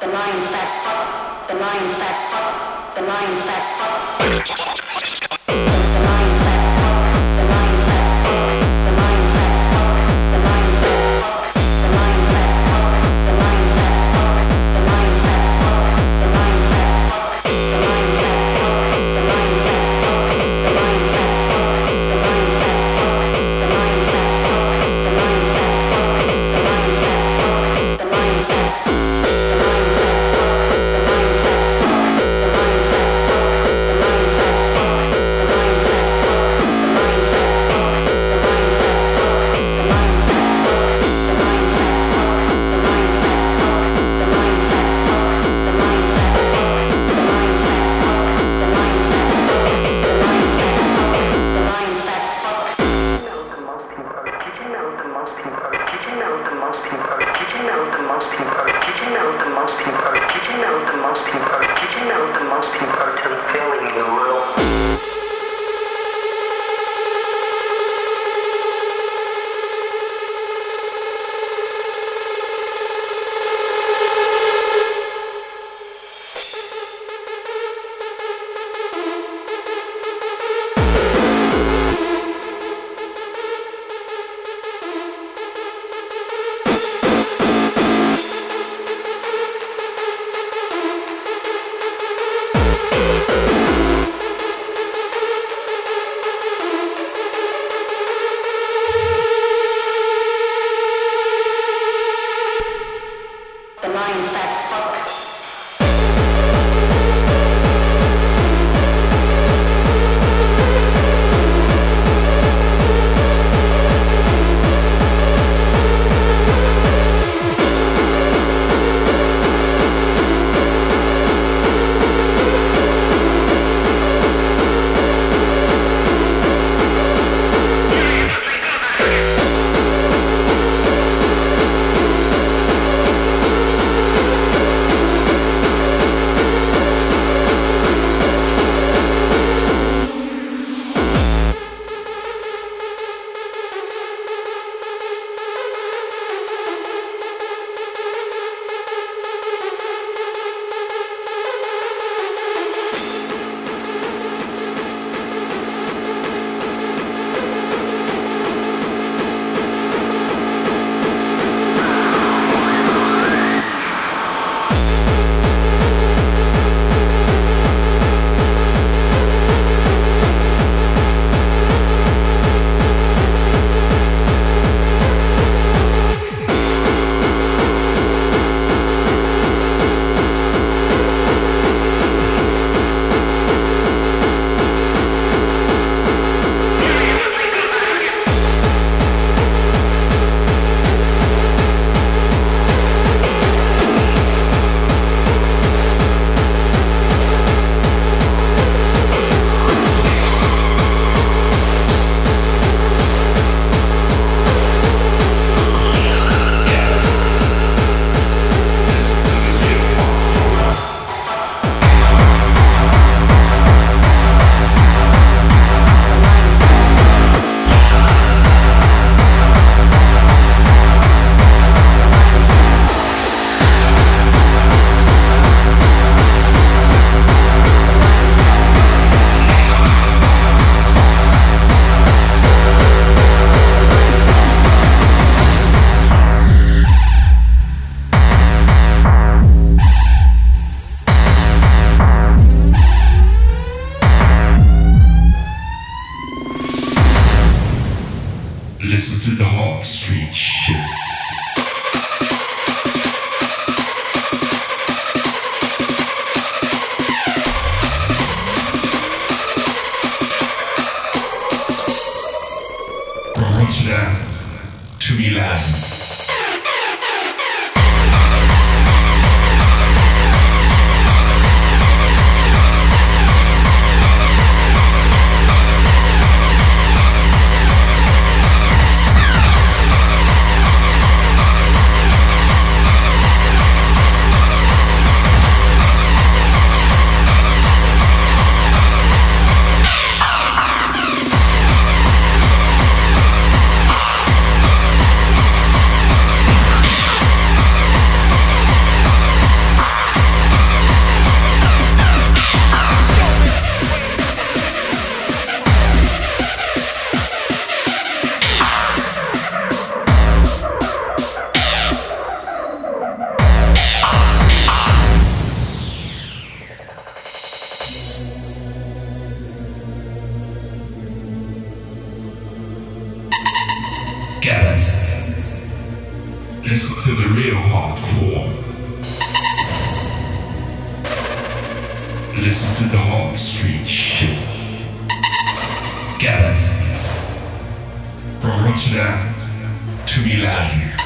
the mind fat, the mind fat, the mind fat. The to the real hardcore. Listen to the hot street shit. Get us From Rotterdam to Milan.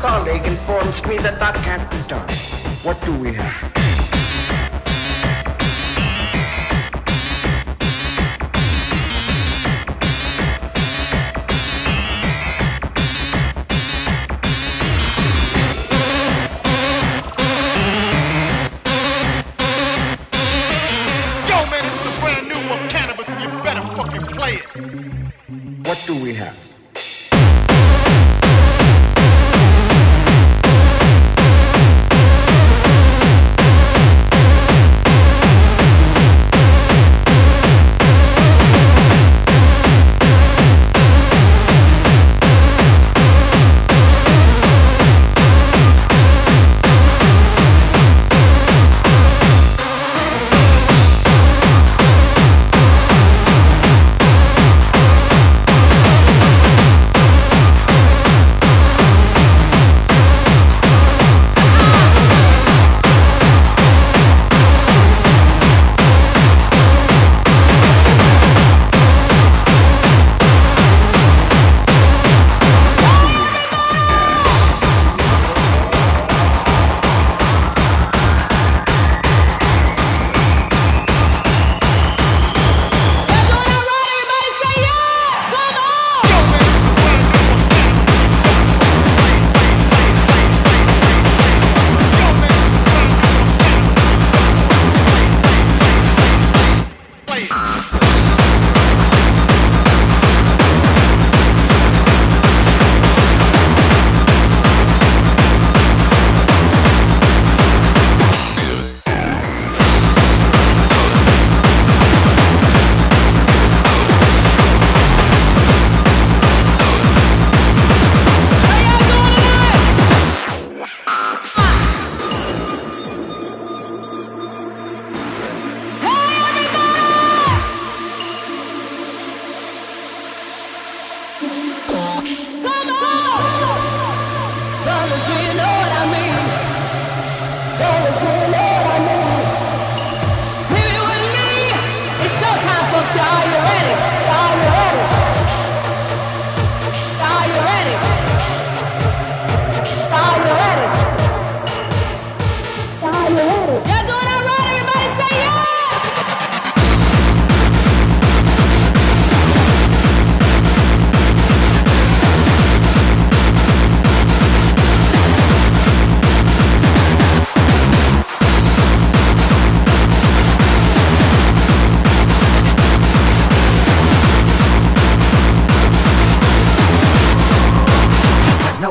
colleague informs me that that can't be done. What do we have?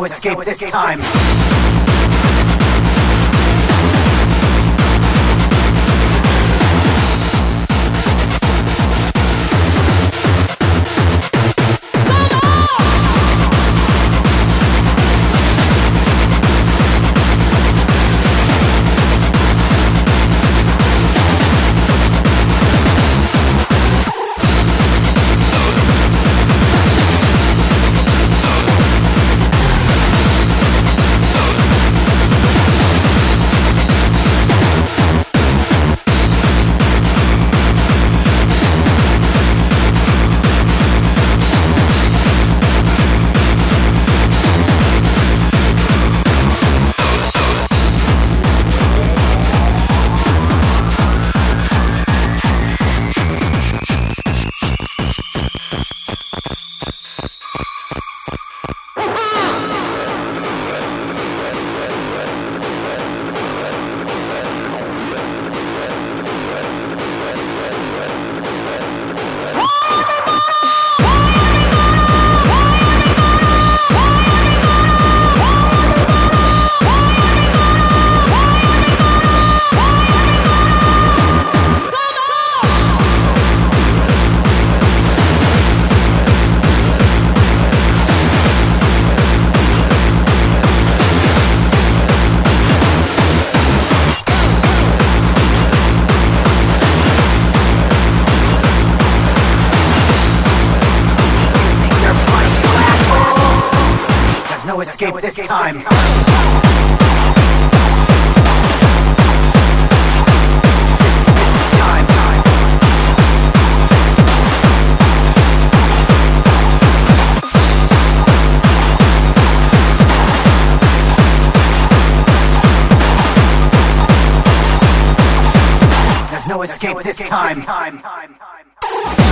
Escape this time. Escape this time. There's no escape this time.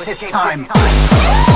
This time. Thank